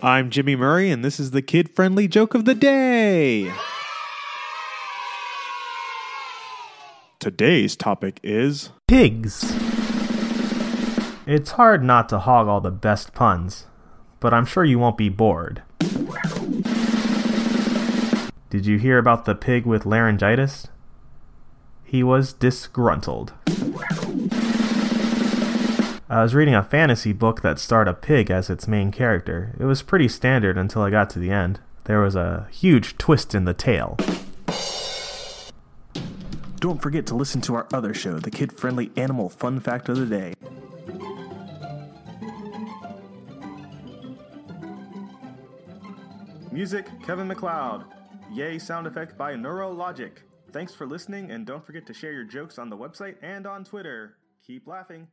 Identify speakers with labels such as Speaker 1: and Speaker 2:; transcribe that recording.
Speaker 1: I'm Jimmy Murray, and this is the kid friendly joke of the day. Today's topic is
Speaker 2: Pigs. It's hard not to hog all the best puns, but I'm sure you won't be bored. Did you hear about the pig with laryngitis? He was disgruntled. I was reading a fantasy book that starred a pig as its main character. It was pretty standard until I got to the end. There was a huge twist in the tale.
Speaker 3: Don't forget to listen to our other show, the kid friendly animal fun fact of the day. Music Kevin MacLeod. Yay sound effect by Neurologic. Thanks for listening, and don't forget to share your jokes on the website and on Twitter. Keep laughing.